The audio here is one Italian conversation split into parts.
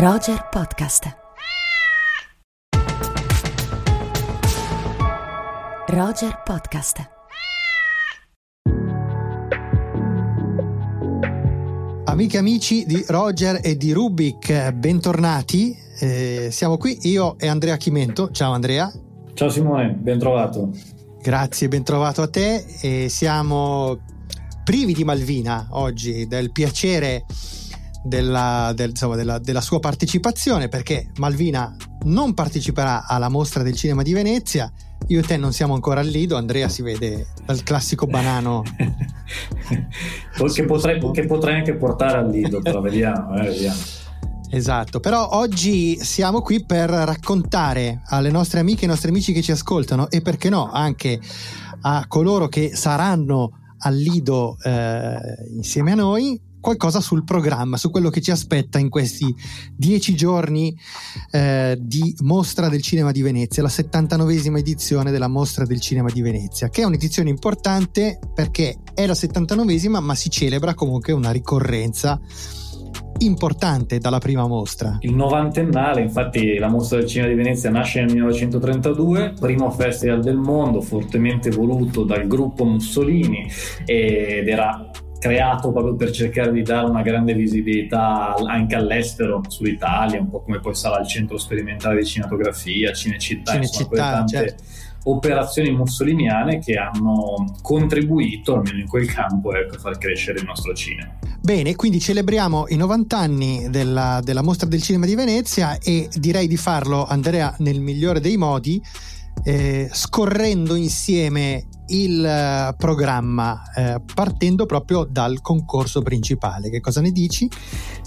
Roger Podcast. Roger Podcast. Amiche e amici di Roger e di Rubik, bentornati. Eh, siamo qui io e Andrea Chimento. Ciao Andrea. Ciao Simone, ben trovato. Grazie, ben trovato a te. E siamo privi di Malvina oggi, del piacere della, del, insomma, della, della sua partecipazione, perché Malvina non parteciperà alla mostra del cinema di Venezia. Io e te non siamo ancora al Lido, Andrea si vede dal classico banano. che, potrei, che, potrei, anche portare al Lido, però vediamo, eh, vediamo. Esatto, però oggi siamo qui per raccontare alle nostre amiche e ai nostri amici che ci ascoltano e perché no anche a coloro che saranno al Lido eh, insieme a noi qualcosa sul programma, su quello che ci aspetta in questi dieci giorni eh, di Mostra del Cinema di Venezia, la 79esima edizione della Mostra del Cinema di Venezia, che è un'edizione importante perché è la 79esima, ma si celebra comunque una ricorrenza importante dalla prima mostra. Il novantennale, infatti la mostra del cinema di Venezia nasce nel 1932, primo festival del mondo, fortemente voluto dal gruppo Mussolini ed era creato proprio per cercare di dare una grande visibilità anche all'estero sull'Italia, un po' come poi sarà il centro sperimentale di cinematografia, Cinecittà, Cinecittà insomma, tante certo. operazioni mussoliniane che hanno contribuito, almeno in quel campo, ecco, a far crescere il nostro cinema. Bene, quindi celebriamo i 90 anni della, della mostra del cinema di Venezia e direi di farlo, Andrea, nel migliore dei modi, eh, scorrendo insieme il eh, programma eh, partendo proprio dal concorso principale. Che cosa ne dici?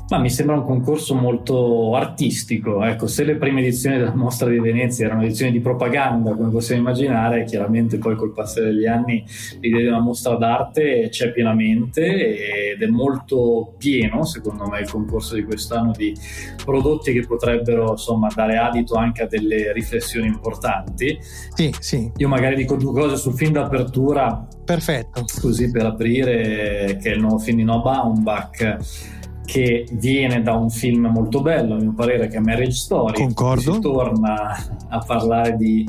Ma mi sembra un concorso molto artistico. Ecco, se le prime edizioni della mostra di Venezia erano edizioni di propaganda, come possiamo immaginare, chiaramente poi col passare degli anni l'idea di una mostra d'arte c'è pienamente ed è molto pieno, secondo me, il concorso di quest'anno di prodotti che potrebbero insomma dare adito anche a delle riflessioni importanti. Sì, sì. Io magari dico due cose sul film d'apertura. Perfetto. Così per aprire, che è il nuovo film di Noah Baumbach che viene da un film molto bello, a mio parere, che è Marriage Story. Concordo. Si torna a parlare di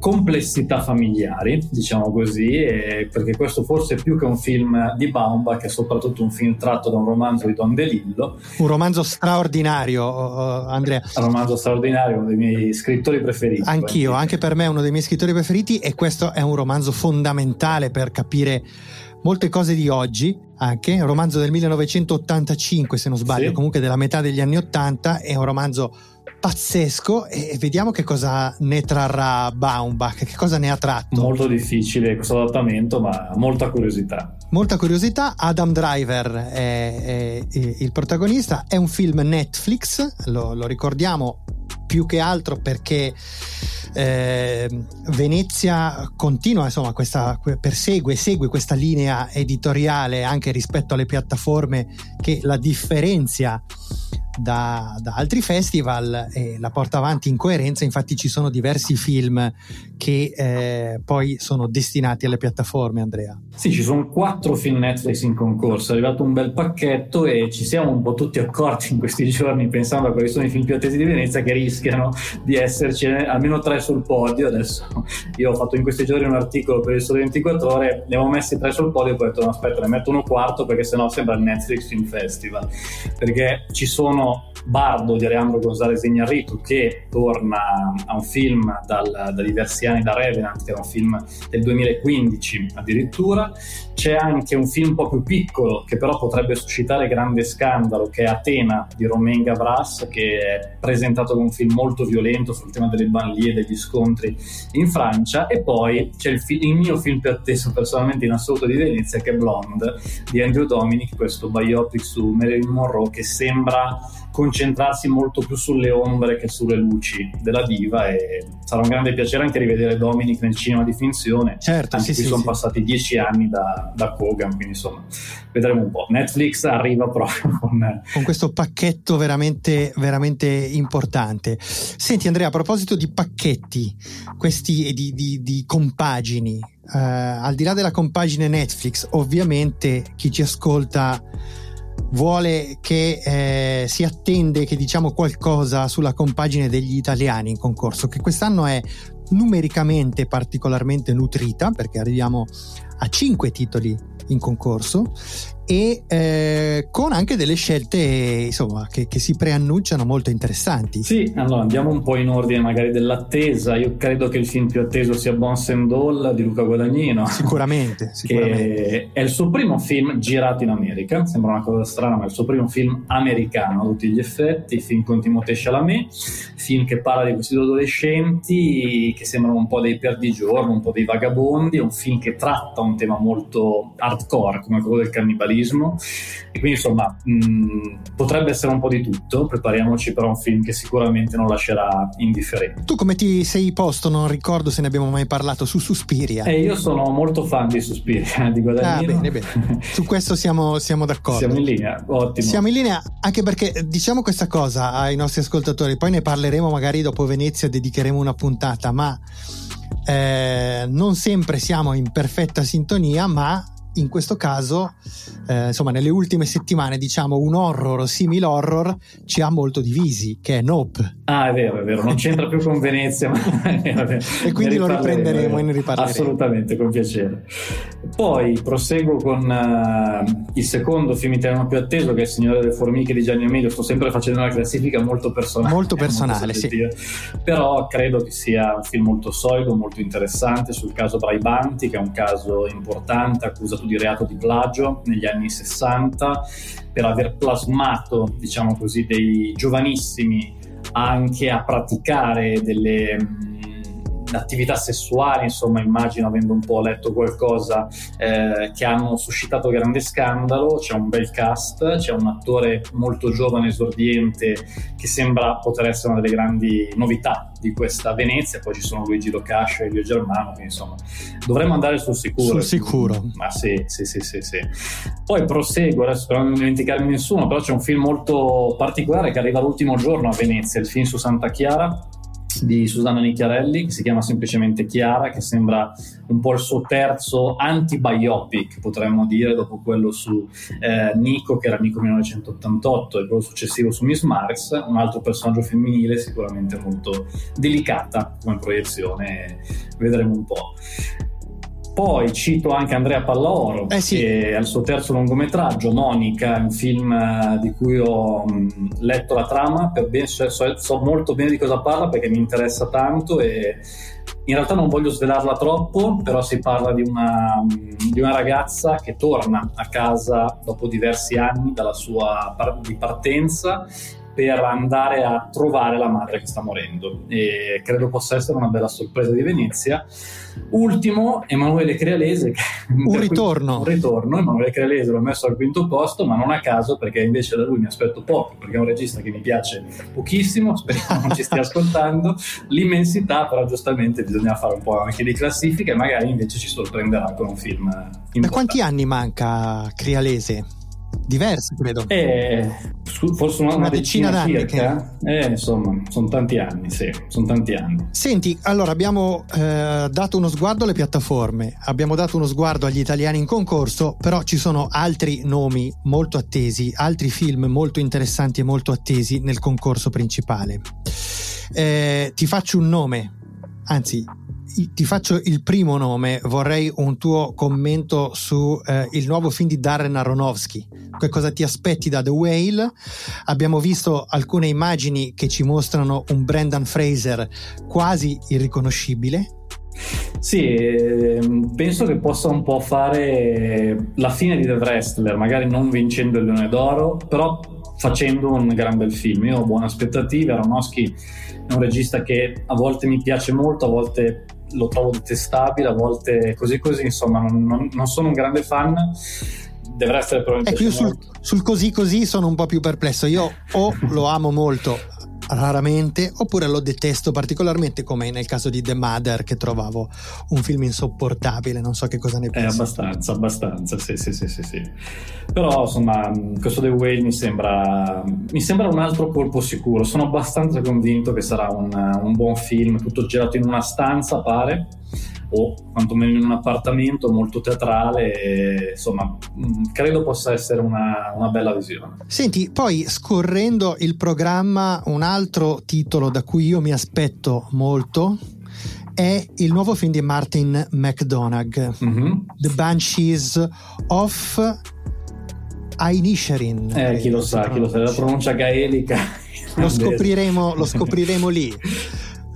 complessità familiari, diciamo così, perché questo forse è più che un film di Baumbach, è soprattutto un film tratto da un romanzo di Don DeLillo. Un romanzo straordinario, uh, Andrea. Un romanzo straordinario, uno dei miei scrittori preferiti. Anch'io, anche per me è uno dei miei scrittori preferiti e questo è un romanzo fondamentale per capire molte cose di oggi, anche un romanzo del 1985 se non sbaglio, Sì. comunque della metà degli anni 80, è un romanzo pazzesco e vediamo che cosa ne trarrà Baumbach, che cosa ne ha tratto. Molto difficile questo adattamento, ma molta curiosità. Molta curiosità, Adam Driver è, è- il protagonista, è un film Netflix, lo, lo ricordiamo più che altro perché eh, Venezia continua, insomma, questa, que- persegue, segue questa linea editoriale anche rispetto alle piattaforme che la differenzia da, da altri festival e la porta avanti in coerenza. Infatti, ci sono diversi film che eh, poi sono destinati alle piattaforme, Andrea. Sì, ci sono quattro film Netflix in concorso, è arrivato un bel pacchetto e ci siamo un po' tutti accorti in questi giorni, pensando a quali sono i film più attesi di Venezia, che rischiano di esserci almeno tre sul podio. Adesso io ho fatto in questi giorni un articolo per il Sole 24 Ore, ne avevo messi tre sul podio, poi ho detto no, aspetta, ne metto uno quarto perché sennò sembra il Netflix Film Festival. Perché ci sono Bardo di Alejandro González Iñárritu che torna a un film dal- da diversi anni da Revenant che era un film del 2015 addirittura. C'è anche un film un po' più piccolo che però potrebbe suscitare grande scandalo che è Atena di Romain Gavras che è presentato come un film molto violento sul tema delle banlieue e degli scontri in Francia. E poi c'è il, fi- il mio film più atteso personalmente in assoluto di Venezia che è Blonde di Andrew Dominic questo biopic su Marilyn Monroe che sembra concentrarsi molto più sulle ombre che sulle luci della diva e sarà un grande piacere anche rivedere Dominic nel cinema di finzione Certo, anche sì, qui sì, sono sì. passati dieci anni da, da Kogan quindi insomma vedremo un po' Netflix arriva proprio con con questo pacchetto veramente, veramente importante. Senti Andrea, a proposito di pacchetti, questi e di, di- di compagini, eh, al di là della compagine Netflix, ovviamente chi ci ascolta vuole che eh, si attende che diciamo qualcosa sulla compagine degli italiani in concorso, che quest'anno è numericamente particolarmente nutrita perché arriviamo a cinque titoli in concorso e eh, con anche delle scelte insomma, che, che, si preannunciano molto interessanti. Sì, allora andiamo un po' in ordine magari dell'attesa. Io credo che il film più atteso sia Bones and All di Luca Guadagnino. Sicuramente, sicuramente. è il suo primo film girato in America. Sembra una cosa strana, ma è il suo primo film americano a tutti gli effetti. Film con Timothée Chalamet, film che parla di questi due adolescenti che sembrano un po' dei perdigiorno, un po' dei vagabondi. È un film che tratta un tema molto hardcore come quello del cannibalismo terrorismo e quindi insomma mh, potrebbe essere un po' di tutto, prepariamoci per un film che sicuramente non lascerà indifferenti. Tu come ti sei posto? Non ricordo se ne abbiamo mai parlato su Suspiria. Eh, io sono molto fan di Suspiria, di Guadagnino. Ah, bene, bene. su questo siamo, siamo d'accordo. Siamo in linea, ottimo. Siamo in linea anche perché diciamo questa cosa ai nostri ascoltatori, poi ne parleremo magari dopo Venezia, dedicheremo una puntata, ma eh, non sempre siamo in perfetta sintonia, ma in questo caso, eh, insomma, nelle ultime settimane, diciamo, un horror simile horror ci ha molto divisi, che è Nope. Ah, è vero, è vero, non c'entra più con Venezia, ma e quindi lo riprenderemo e ne riparleremo. Assolutamente, con piacere. Poi proseguo con uh, il secondo film italiano più atteso, che è Il Signore delle Formiche di Gianni Emilio. Sto sempre facendo una classifica molto personale. Molto personale, molto sì. Però credo che sia un film molto solido, molto interessante sul caso Braibanti, che è un caso importante, accusato di reato di plagio negli anni 60 per aver plasmato, diciamo così, dei giovanissimi anche a praticare delle attività sessuali, insomma, immagino avendo un po' letto qualcosa eh, che hanno suscitato grande scandalo. C'è un bel cast, c'è un attore molto giovane, esordiente, che sembra poter essere una delle grandi novità di questa Venezia. Poi ci sono Luigi Locascio e Elio Germano, quindi insomma dovremmo andare sul sicuro. Sul sicuro. Ma sì, sì, sì, sì, sì. Poi proseguo, adesso per non dimenticarmi nessuno, però c'è un film molto particolare che arriva l'ultimo giorno a Venezia, il film su Santa Chiara di Susanna Nicchiarelli che si chiama semplicemente Chiara che sembra un po' il suo terzo anti-biopic potremmo dire dopo quello su eh, Nico che era Nico 1988 e quello successivo su Miss Marx un altro personaggio femminile sicuramente molto delicata come proiezione vedremo un po' Poi cito anche Andrea Pallaoro, eh sì. che il suo terzo lungometraggio, Monica, un film eh, di cui ho mm, letto la trama, ben, so, so, molto bene di cosa parla perché mi interessa tanto e in realtà non voglio svelarla troppo, però si parla di una, mm, di una ragazza che torna a casa dopo diversi anni dalla sua par- di partenza per andare a trovare la madre che sta morendo. E credo possa essere una bella sorpresa di Venezia. Ultimo Emanuele Crealese un ritorno. Un ritorno. Emanuele Crealese l'ho messo al quinto posto ma non a caso perché invece da lui mi aspetto poco perché è un regista che mi piace pochissimo speriamo non ci stia ascoltando. L'immensità però giustamente bisogna fare un po' anche di classifica e magari invece ci sorprenderà con un film importante. da quanti anni manca Crealese? Diversi, credo. Eh, forse una, una decina, decina d'anni. Che... Eh, insomma, sono tanti anni, sì, sono tanti anni. Senti, allora abbiamo eh, dato uno sguardo alle piattaforme, abbiamo dato uno sguardo agli italiani in concorso, però ci sono altri nomi molto attesi, altri film molto interessanti e molto attesi nel concorso principale. Eh, ti faccio un nome, anzi ti faccio il primo nome, vorrei un tuo commento su eh, il nuovo film di Darren Aronofsky. Che cosa ti aspetti da The Whale? Abbiamo visto alcune immagini che ci mostrano un Brendan Fraser quasi irriconoscibile. Sì, ehm, penso che possa un po' fare la fine di The Wrestler, magari non vincendo il Leone d'Oro, però facendo un gran bel film. Io ho buone aspettative. Aronofsky è un regista che a volte mi piace molto, a volte lo trovo detestabile, a volte così così, insomma non, non, sono un grande fan. Dovrà essere probabilmente... Ecco, io sul, sul così così sono un po' più perplesso. Io o lo amo molto raramente oppure lo detesto particolarmente come nel caso di The Mother che trovavo un film insopportabile non so che cosa ne pensi. è abbastanza abbastanza sì sì sì sì, sì. però insomma questo The Whale mi sembra mi sembra un altro colpo sicuro. Sono abbastanza convinto che sarà un, un buon film tutto girato in una stanza pare o quantomeno in un appartamento molto teatrale, e, insomma mm, credo possa essere una, una bella visione. Senti, poi scorrendo il programma, un altro titolo da cui io mi aspetto molto è il nuovo film di Martin McDonagh, mm-hmm. The Banshees of Ainisherin. Eh, chi lo sa, chi lo sa, la pronuncia gaelica. Lo scopriremo, lo scopriremo lì.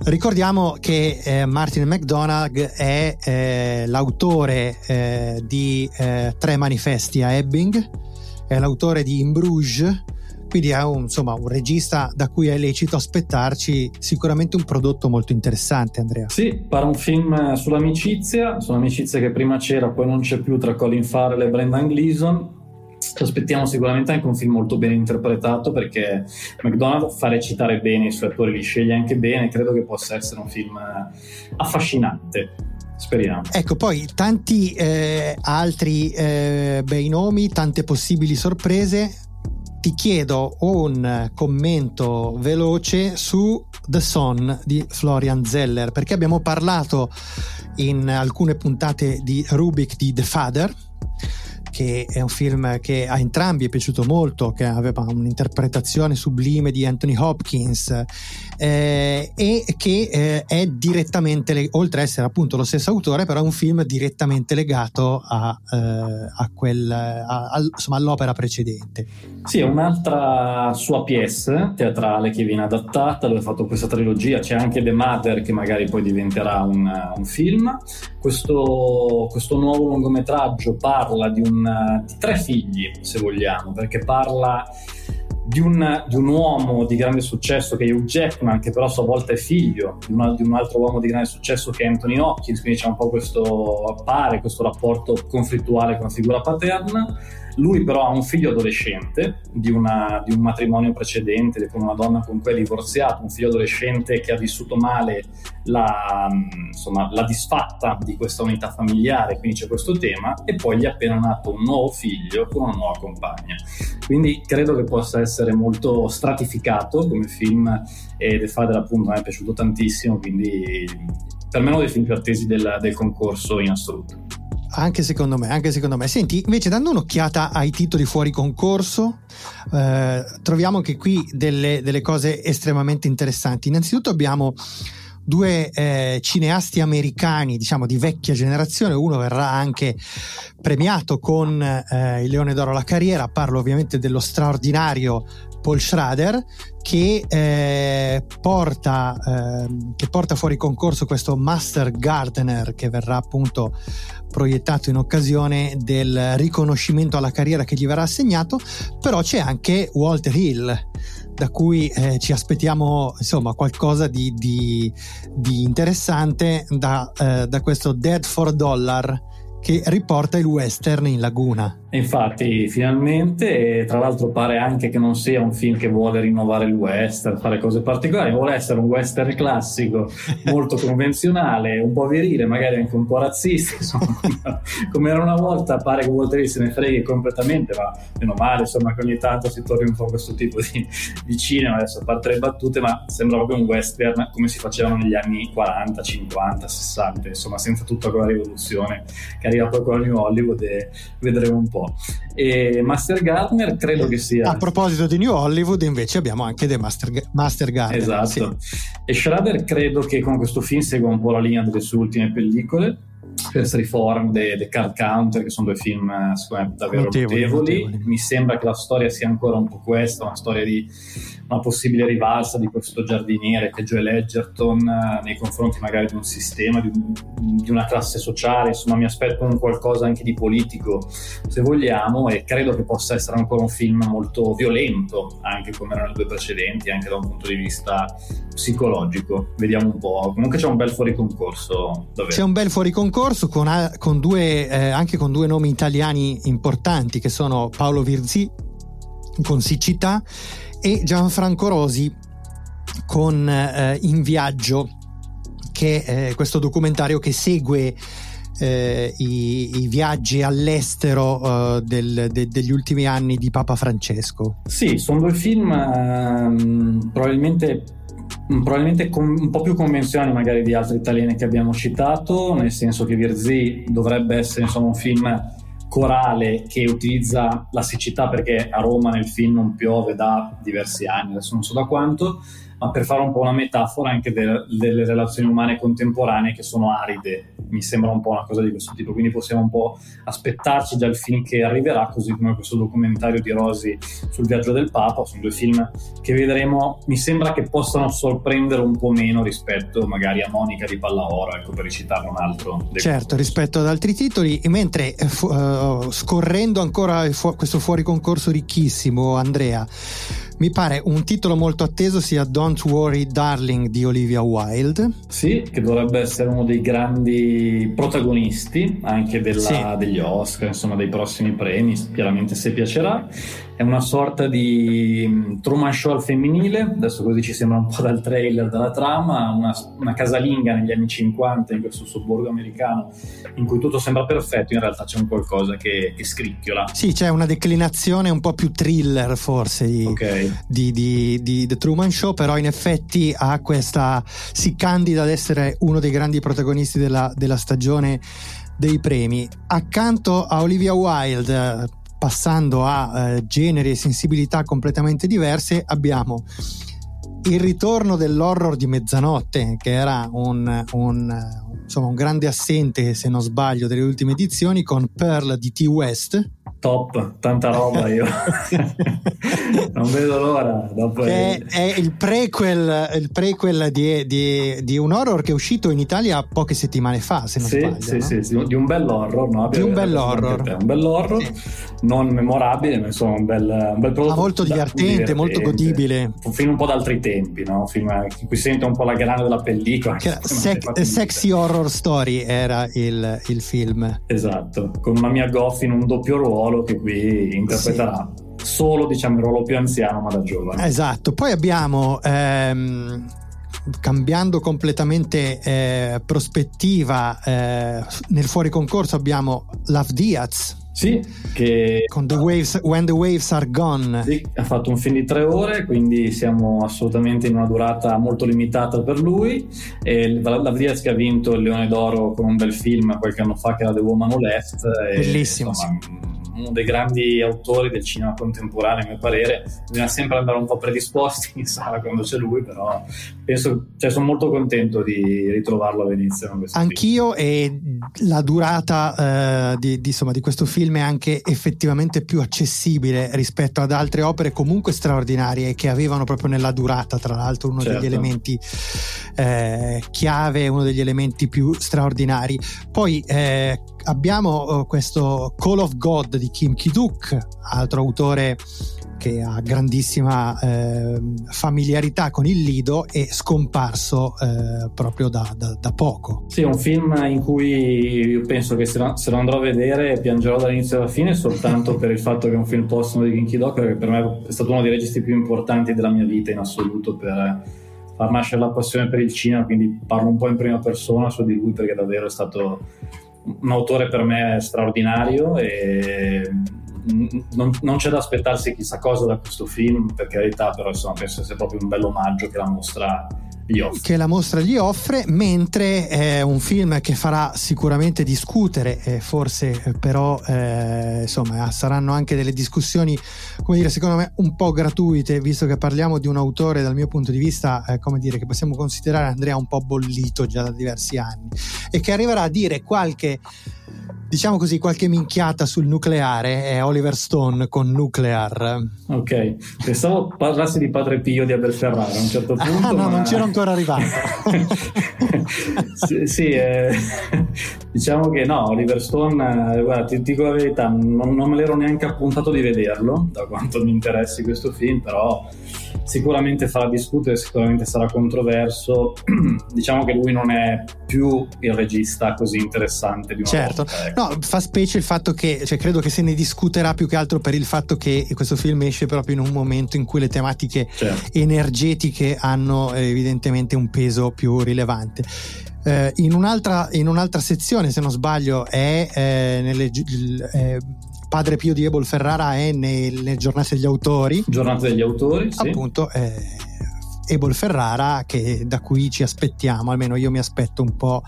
Ricordiamo che eh, Martin McDonagh è eh, l'autore eh, di eh, Tre manifesti a Ebbing, è l'autore di In Bruges, quindi è un, insomma, un regista da cui è lecito aspettarci sicuramente un prodotto molto interessante, Andrea. Sì, pare un film sull'amicizia, sull'amicizia che prima c'era, poi non c'è più tra Colin Farrell e Brendan Gleeson. Ci aspettiamo sicuramente anche un film molto ben interpretato perché McDonald fa recitare bene i suoi attori, li sceglie anche bene, credo che possa essere un film affascinante. Speriamo. Ecco, poi tanti eh, altri eh, bei nomi, tante possibili sorprese ti chiedo un commento veloce su The Son di Florian Zeller, perché abbiamo parlato in alcune puntate di Rubik di The Father che è un film che a entrambi è piaciuto molto, che aveva un'interpretazione sublime di Anthony Hopkins eh, e che eh, è direttamente, oltre ad essere appunto lo stesso autore, però è un film direttamente legato a, eh, a quel, a, a, insomma, all'opera precedente. Sì, è un'altra sua pièce teatrale che viene adattata, dove ha fatto questa trilogia, c'è anche The Mother che magari poi diventerà un, un film. Questo, questo nuovo lungometraggio parla di un di tre figli, se vogliamo, perché parla di un, di un, uomo di grande successo che è Hugh Jackman, che però a sua volta è figlio di, una, di, un altro uomo di grande successo che è Anthony Hopkins, quindi c'è un po' questo appare, questo rapporto conflittuale con la figura paterna lui però ha un figlio adolescente di, una, di un matrimonio precedente con una donna con cui è divorziato, un figlio adolescente che ha vissuto male la, insomma, la disfatta di questa unità familiare, quindi c'è questo tema, e poi gli è appena nato un nuovo figlio con una nuova compagna. Quindi credo che possa essere molto stratificato come film e The Father appunto mi è piaciuto tantissimo, quindi per me è uno dei film più attesi del, del concorso in assoluto. Anche secondo me, anche secondo me. Senti, invece dando un'occhiata ai titoli fuori concorso, eh, troviamo che qui delle, delle, cose estremamente interessanti. Innanzitutto abbiamo due eh, cineasti americani, diciamo di vecchia generazione, uno verrà anche premiato con eh, il Leone d'Oro alla carriera, parlo ovviamente dello straordinario Paul Schrader che, eh, porta, eh, che porta fuori concorso questo Master Gardener che verrà appunto proiettato in occasione del riconoscimento alla carriera che gli verrà assegnato, però c'è anche Walter Hill da cui eh, ci aspettiamo insomma qualcosa di, di, di interessante da, eh, da questo Dead for Dollar che riporta il western in laguna. Infatti, finalmente, tra l'altro pare anche che non sia un film che vuole rinnovare il western, fare cose particolari, vuole essere un western classico, molto convenzionale, un po' virile, magari anche un po' razzista, insomma, come era una volta, pare che Walter Hill se ne freghi completamente, ma meno male, insomma, che ogni tanto si torni un po' a questo tipo di, di cinema, adesso a parte le battute, ma sembra proprio un western come si facevano negli anni 40, 50, 60, insomma, senza tutta quella rivoluzione che poi con la New Hollywood e vedremo un po'. E Master Gardener credo che sia. A proposito di New Hollywood, invece, abbiamo anche The Master, Master Gardener. Esatto. Sì. E Schrader credo che con questo film segua un po' la linea delle sue ultime pellicole. First Reform e The Card Counter, che sono due film me, davvero notevoli, notevoli. notevoli. Mi sembra che la storia sia ancora un po' questa, una storia di una possibile rivalsa di questo giardiniere che è Joel Edgerton eh, nei confronti magari di un sistema, di, un, di, una classe sociale, insomma mi aspetto un qualcosa anche di politico se vogliamo e credo che possa essere ancora un film molto violento anche come erano i due precedenti anche da un punto di vista psicologico vediamo un po' comunque c'è un bel fuori concorso davvero. c'è un bel fuori concorso con, con due, eh, anche con due nomi italiani importanti che sono Paolo Virzi con siccità e Gianfranco Rosi con eh, In Viaggio, che è eh, questo documentario che segue eh, i, i, viaggi all'estero eh, del, de, degli ultimi anni di Papa Francesco. Sì, sono due film ehm, probabilmente probabilmente con, un po' più convenzionali magari di altre italiane che abbiamo citato, nel senso che Virzì dovrebbe essere insomma, un film corale che utilizza la siccità perché a Roma nel film non piove da diversi anni, adesso non so da quanto, ma per fare un po' una metafora anche de- delle relazioni umane contemporanee che sono aride. Mi sembra un po' una cosa di questo tipo, quindi possiamo un po' aspettarci il film che arriverà, così come questo documentario di Rosi sul viaggio del Papa, sono due film che vedremo, mi sembra che possano sorprendere un po' meno rispetto magari a Monica di Pallaoro, ecco per citarne un altro. Certo, rispetto ad altri titoli, mentre uh, scorrendo ancora fu- questo fuori concorso ricchissimo, Andrea, mi pare un titolo molto atteso sia Don't Worry Darling di Olivia Wilde. Sì, che dovrebbe essere uno dei grandi protagonisti anche della, sì. degli Oscar, insomma dei prossimi premi, chiaramente se piacerà. È una sorta di mm, Truman Show al femminile, adesso così ci sembra un po' dal trailer, dalla trama, una, una casalinga negli anni 50 in questo sobborgo americano in cui tutto sembra perfetto, in realtà c'è un qualcosa che, che scricchiola. Sì, c'è una declinazione un po' più thriller forse di, okay. di, di, di The Truman Show, però in effetti ha questa, si candida ad essere uno dei grandi protagonisti della, della stagione dei premi. Accanto a Olivia Wilde, passando a eh, generi e sensibilità completamente diverse, abbiamo il ritorno dell'horror di mezzanotte, che era un, un, insomma, un grande assente, se non sbaglio, delle ultime edizioni, con Pearl di T. West top, tanta roba io. non vedo l'ora. Dopo è, è il prequel, il prequel di, di, di, un horror che è uscito in Italia poche settimane fa, se non sì, sbaglio. Sì, no? sì, sì, di un bel horror, no? Di un bel horror. Un bel horror, sì. non memorabile, ma insomma un bel, un bel prodotto. Ah, molto divertente, divertente, molto godibile. Un film un po' d'altri tempi, no? Un film in cui sente un po' la grana della pellicola. Sec- sexy Horror Story era il, il film. Esatto, con una mia Goffin, un doppio ruolo ruolo che qui interpreterà sì. solo diciamo il ruolo più anziano ma da giovane. Esatto, poi abbiamo ehm, cambiando completamente eh, prospettiva eh, nel fuori concorso abbiamo Love Diaz sì, che con the waves, When the Waves Are Gone. Sì, ha fatto un film di tre ore, quindi siamo assolutamente in una durata molto limitata per lui. E la Diaz che ha vinto il Leone d'Oro con un bel film qualche anno fa che era The Woman Who Left. Bellissimo. E, insomma, sì uno dei grandi autori del cinema contemporaneo, a mio parere. Bisogna sempre andare un po' predisposti in sala quando c'è lui, però penso, cioè, sono molto contento di ritrovarlo a Venezia. Anch'io film. e la durata eh, di, di, insomma, di, questo film è anche effettivamente più accessibile rispetto ad altre opere comunque straordinarie che avevano proprio nella durata, tra l'altro, uno certo. degli elementi eh, chiave, uno degli elementi più straordinari. Poi eh, abbiamo uh, questo Call of God di Kim Ki-duk, altro autore che ha grandissima eh, familiarità con il Lido e scomparso eh, proprio da, da, da, poco. Sì, è un film in cui io penso che se lo, se lo, andrò a vedere piangerò dall'inizio alla fine soltanto per il fatto che è un film postumo di Kim Ki-duk che per me è stato uno dei registi più importanti della mia vita in assoluto per far nascere la passione per il cinema, quindi parlo un po' in prima persona su di lui perché davvero è stato un autore per me straordinario e non, non, c'è da aspettarsi chissà cosa da questo film, per carità, però insomma, penso sia proprio un bel omaggio che la mostra gli offre. Che la mostra gli offre, mentre è un film che farà sicuramente discutere, e forse però eh, insomma saranno anche delle discussioni, come dire, secondo me un po' gratuite, visto che parliamo di un autore dal mio punto di vista, eh, come dire, che possiamo considerare Andrea un po' bollito già da diversi anni e che arriverà a dire qualche diciamo così, qualche minchiata sul nucleare è Oliver Stone con Nuclear. Ok, pensavo parlassi di Padre Pio di Abel Ferrara a un certo ah, punto. Ah, no, ma... non c'ero ancora arrivato. sì, sì eh, diciamo che no, Oliver Stone, eh, guarda, ti dico la verità, non, non me l'ero neanche appuntato di vederlo, da quanto mi interessi questo film, però sicuramente farà discutere, sicuramente sarà controverso. diciamo che lui non è più il regista così interessante di una certo. volta. Ecco. No, fa specie il fatto che, cioè, credo che se ne discuterà più che altro per il fatto che questo film esce proprio in un momento in cui le tematiche certo. energetiche hanno evidentemente un peso più rilevante. Eh, in, un'altra, in, un'altra, sezione, se non sbaglio, è eh, nelle, eh, Padre Pio di Ebol Ferrara è nelle giornate degli autori. Giornate degli autori, sì. Appunto, eh, e Bolferrara che da cui ci aspettiamo, almeno io mi aspetto un po'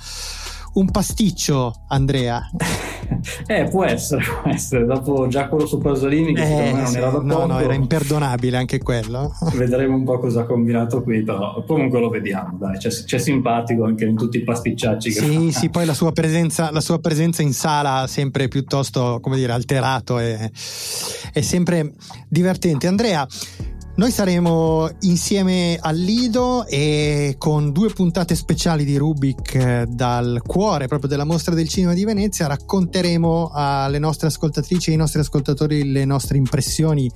un pasticcio, Andrea. eh, può essere, può essere. Dopo Giacomo su Pasolini, che eh, secondo me non era da poco. No, no, era imperdonabile anche quello. Vedremo un po' cosa ha combinato qui, però comunque lo vediamo, dai. C'è, c'è simpatico anche in tutti i pasticciacci che Sì, fa. sì, poi la sua, presenza, la sua presenza in sala sempre piuttosto, come dire, alterato e è sempre divertente. Andrea, noi saremo insieme al Lido e con due puntate speciali di Rubik eh, dal cuore proprio della mostra del cinema di Venezia. Racconteremo alle nostre ascoltatrici e ai nostri ascoltatori le nostre impressioni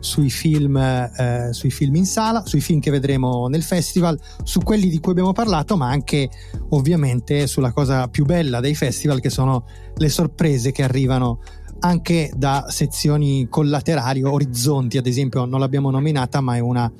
sui film, eh, sui film in sala, sui film che vedremo nel festival, su quelli di cui abbiamo parlato, ma anche ovviamente sulla cosa più bella dei festival che sono le sorprese che arrivano anche da sezioni collaterali, orizzonti ad esempio non l'abbiamo nominata ma è una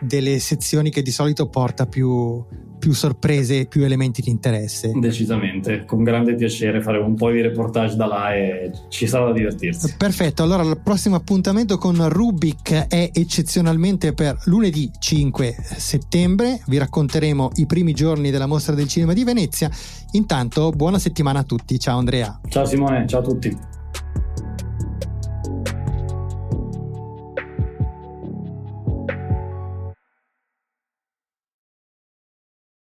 delle sezioni che di solito porta più, più sorprese, più elementi di interesse. Decisamente, con grande piacere faremo un po' di reportage da là e ci sarà da divertirsi. Perfetto, allora il prossimo appuntamento con Rubik è eccezionalmente per lunedì 5 settembre, vi racconteremo i primi giorni della mostra del cinema di Venezia. Intanto buona settimana a tutti, ciao Andrea. Ciao Simone, ciao a tutti.